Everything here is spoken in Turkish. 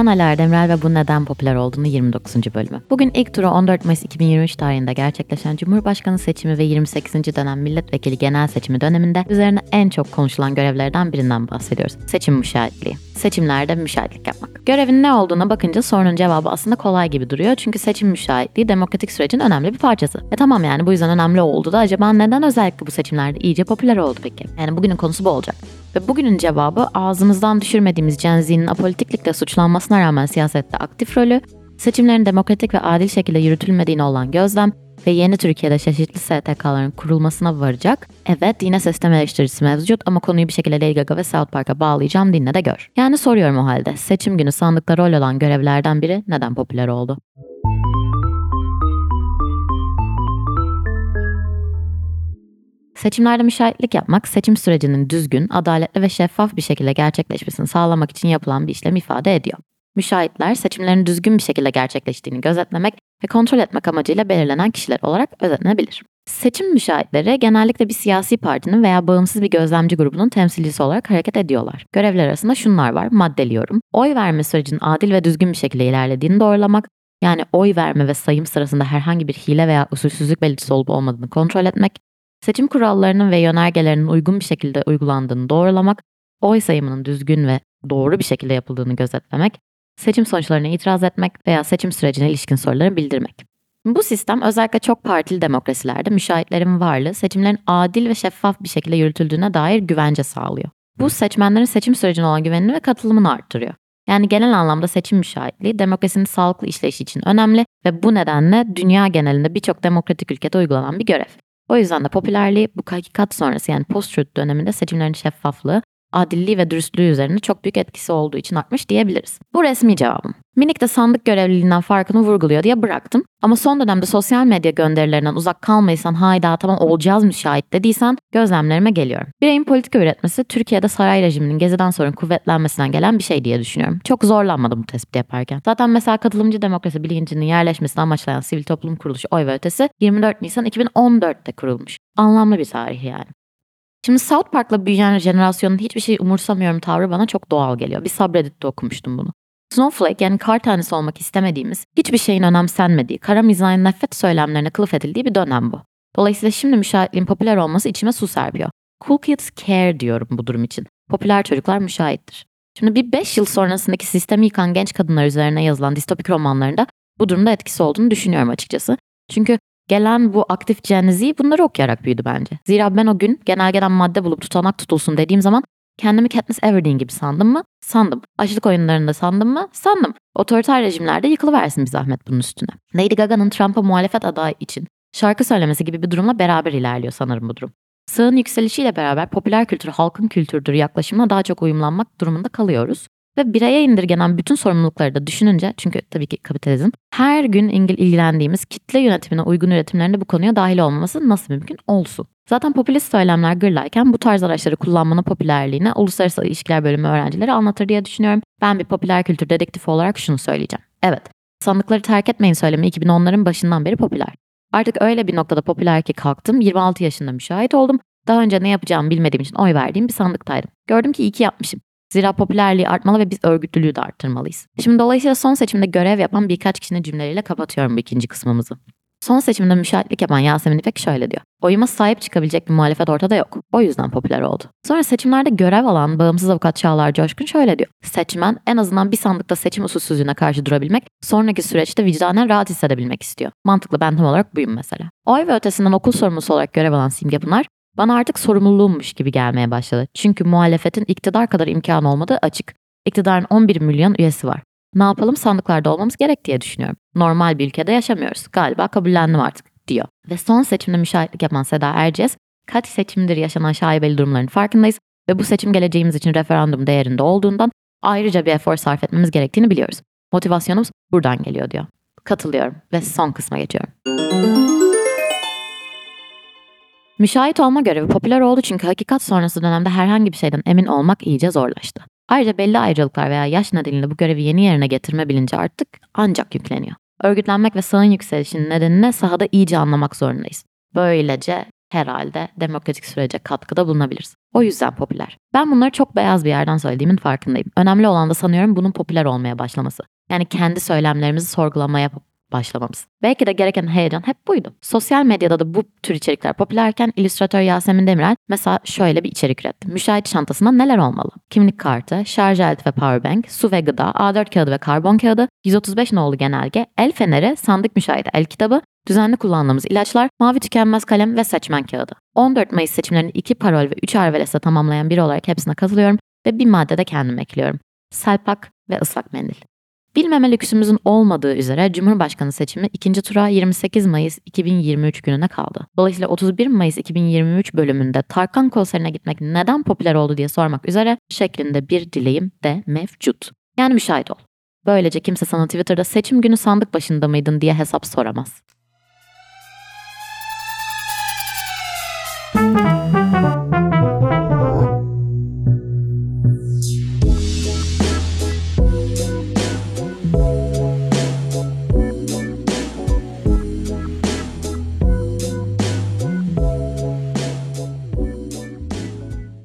Ben Ali Erdemrel ve bu neden popüler olduğunu 29. bölümü. Bugün ilk turu 14 Mayıs 2023 tarihinde gerçekleşen Cumhurbaşkanı seçimi ve 28. dönem milletvekili genel seçimi döneminde üzerine en çok konuşulan görevlerden birinden bahsediyoruz. Seçim müşahitliği. Seçimlerde müşahitlik yapmak. Görevin ne olduğuna bakınca sorunun cevabı aslında kolay gibi duruyor. Çünkü seçim müşahitliği demokratik sürecin önemli bir parçası. E tamam yani bu yüzden önemli oldu da acaba neden özellikle bu seçimlerde iyice popüler oldu peki? Yani bugünün konusu bu olacak. Ve bugünün cevabı ağzımızdan düşürmediğimiz Gen Z'nin apolitiklikle suçlanmasına rağmen siyasette aktif rolü, seçimlerin demokratik ve adil şekilde yürütülmediğine olan gözlem ve yeni Türkiye'de çeşitli STK'ların kurulmasına varacak. Evet yine sistem eleştirisi mevcut ama konuyu bir şekilde Lady Gaga ve South Park'a bağlayacağım dinle de gör. Yani soruyorum o halde seçim günü sandıkta rol olan görevlerden biri neden popüler oldu? Seçimlerde müşahitlik yapmak, seçim sürecinin düzgün, adaletli ve şeffaf bir şekilde gerçekleşmesini sağlamak için yapılan bir işlem ifade ediyor. Müşahitler, seçimlerin düzgün bir şekilde gerçekleştiğini gözetlemek ve kontrol etmek amacıyla belirlenen kişiler olarak özetlenebilir. Seçim müşahitleri genellikle bir siyasi partinin veya bağımsız bir gözlemci grubunun temsilcisi olarak hareket ediyorlar. Görevler arasında şunlar var, maddeliyorum. Oy verme sürecinin adil ve düzgün bir şekilde ilerlediğini doğrulamak, yani oy verme ve sayım sırasında herhangi bir hile veya usulsüzlük belirtisi olup olmadığını kontrol etmek, seçim kurallarının ve yönergelerinin uygun bir şekilde uygulandığını doğrulamak, oy sayımının düzgün ve doğru bir şekilde yapıldığını gözetlemek, seçim sonuçlarına itiraz etmek veya seçim sürecine ilişkin soruları bildirmek. Bu sistem özellikle çok partili demokrasilerde müşahitlerin varlığı seçimlerin adil ve şeffaf bir şekilde yürütüldüğüne dair güvence sağlıyor. Bu seçmenlerin seçim sürecine olan güvenini ve katılımını arttırıyor. Yani genel anlamda seçim müşahitliği demokrasinin sağlıklı işleyişi için önemli ve bu nedenle dünya genelinde birçok demokratik ülkede uygulanan bir görev. O yüzden de popülerliği bu hakikat sonrası yani post-truth döneminde seçimlerin şeffaflığı, adilliği ve dürüstlüğü üzerinde çok büyük etkisi olduğu için artmış diyebiliriz. Bu resmi cevabım. Minik de sandık görevliliğinden farkını vurguluyor diye bıraktım. Ama son dönemde sosyal medya gönderilerinden uzak kalmaysan hayda tamam olacağız müşahit dediysen gözlemlerime geliyorum. Bireyin politika üretmesi Türkiye'de saray rejiminin geziden sonra kuvvetlenmesinden gelen bir şey diye düşünüyorum. Çok zorlanmadım bu tespit yaparken. Zaten mesela katılımcı demokrasi bilincinin yerleşmesini amaçlayan sivil toplum kuruluşu oy ve ötesi 24 Nisan 2014'te kurulmuş. Anlamlı bir tarih yani. Şimdi South Park'la büyüyen jenerasyonun hiçbir şey umursamıyorum tavrı bana çok doğal geliyor. Bir subreddit'te okumuştum bunu. Snowflake yani kar tanesi olmak istemediğimiz, hiçbir şeyin önemsenmediği, kara mizahın nefret söylemlerine kılıf edildiği bir dönem bu. Dolayısıyla şimdi müşahitliğin popüler olması içime su serpiyor. Cool kids care diyorum bu durum için. Popüler çocuklar müşahittir. Şimdi bir 5 yıl sonrasındaki sistemi yıkan genç kadınlar üzerine yazılan distopik romanlarında bu durumda etkisi olduğunu düşünüyorum açıkçası. Çünkü gelen bu aktif Gen Z bunları okuyarak büyüdü bence. Zira ben o gün genelgeden madde bulup tutanak tutulsun dediğim zaman kendimi Katniss Everdeen gibi sandım mı? Sandım. Açlık oyunlarında sandım mı? Sandım. Otoriter rejimlerde yıkılıversin bir zahmet bunun üstüne. Lady Gaga'nın Trump'a muhalefet adayı için şarkı söylemesi gibi bir durumla beraber ilerliyor sanırım bu durum. Sağın yükselişiyle beraber popüler kültür halkın kültürdür yaklaşımına daha çok uyumlanmak durumunda kalıyoruz. Ve bireye indirgenen bütün sorumlulukları da düşününce çünkü tabii ki kapitalizm her gün ilgilendiğimiz kitle yönetimine uygun üretimlerinde bu konuya dahil olmaması nasıl mümkün olsun? Zaten popülist söylemler gırlayken bu tarz araçları kullanmanın popülerliğini Uluslararası İlişkiler Bölümü öğrencileri anlatır diye düşünüyorum. Ben bir popüler kültür dedektifi olarak şunu söyleyeceğim. Evet, sandıkları terk etmeyin söylemi 2010'ların başından beri popüler. Artık öyle bir noktada popüler ki kalktım, 26 yaşında müşahit oldum. Daha önce ne yapacağımı bilmediğim için oy verdiğim bir sandıktaydım. Gördüm ki iyi ki yapmışım. Zira popülerliği artmalı ve biz örgütlülüğü de arttırmalıyız. Şimdi dolayısıyla son seçimde görev yapan birkaç kişinin cümleleriyle kapatıyorum bu ikinci kısmımızı. Son seçimde müşahitlik yapan Yasemin İpek şöyle diyor. Oyuma sahip çıkabilecek bir muhalefet ortada yok. O yüzden popüler oldu. Sonra seçimlerde görev alan bağımsız avukat Çağlar Coşkun şöyle diyor. Seçmen en azından bir sandıkta seçim usulsüzlüğüne karşı durabilmek, sonraki süreçte vicdanen rahat hissedebilmek istiyor. Mantıklı ben tam olarak buyum mesela. Oy ve ötesinden okul sorumlusu olarak görev alan Simge Pınar, bana artık sorumluluğummuş gibi gelmeye başladı. Çünkü muhalefetin iktidar kadar imkanı olmadığı açık. İktidarın 11 milyon üyesi var. Ne yapalım sandıklarda olmamız gerek diye düşünüyorum. Normal bir ülkede yaşamıyoruz. Galiba kabullendim artık diyor. Ve son seçimde müşahitlik yapan Seda Erciyes, kaç seçimdir yaşanan şaibeli durumların farkındayız ve bu seçim geleceğimiz için referandum değerinde olduğundan ayrıca bir efor sarf etmemiz gerektiğini biliyoruz. Motivasyonumuz buradan geliyor diyor. Katılıyorum ve son kısma geçiyorum. Müşahit olma görevi popüler oldu çünkü hakikat sonrası dönemde herhangi bir şeyden emin olmak iyice zorlaştı. Ayrıca belli ayrılıklar veya yaş nedeniyle bu görevi yeni yerine getirme bilinci artık ancak yükleniyor. Örgütlenmek ve sağın yükselişinin nedenini sahada iyice anlamak zorundayız. Böylece herhalde demokratik sürece katkıda bulunabiliriz. O yüzden popüler. Ben bunları çok beyaz bir yerden söylediğimin farkındayım. Önemli olan da sanıyorum bunun popüler olmaya başlaması. Yani kendi söylemlerimizi sorgulamaya başlamamız. Belki de gereken heyecan hep buydu. Sosyal medyada da bu tür içerikler popülerken illüstratör Yasemin Demirel mesela şöyle bir içerik üretti. Müşahit çantasında neler olmalı? Kimlik kartı, şarj aleti ve powerbank, su ve gıda, A4 kağıdı ve karbon kağıdı, 135 nolu genelge, el feneri, sandık müşahidi el kitabı, düzenli kullandığımız ilaçlar, mavi tükenmez kalem ve seçmen kağıdı. 14 Mayıs seçimlerini iki parol ve 3 arvelesle tamamlayan biri olarak hepsine katılıyorum ve bir madde de kendim ekliyorum. Selpak ve ıslak mendil. Bilmeme lüksümüzün olmadığı üzere Cumhurbaşkanı seçimi ikinci tura 28 Mayıs 2023 gününe kaldı. Dolayısıyla 31 Mayıs 2023 bölümünde Tarkan konserine gitmek neden popüler oldu diye sormak üzere şeklinde bir dileğim de mevcut. Yani müşahit ol. Böylece kimse sana Twitter'da seçim günü sandık başında mıydın diye hesap soramaz.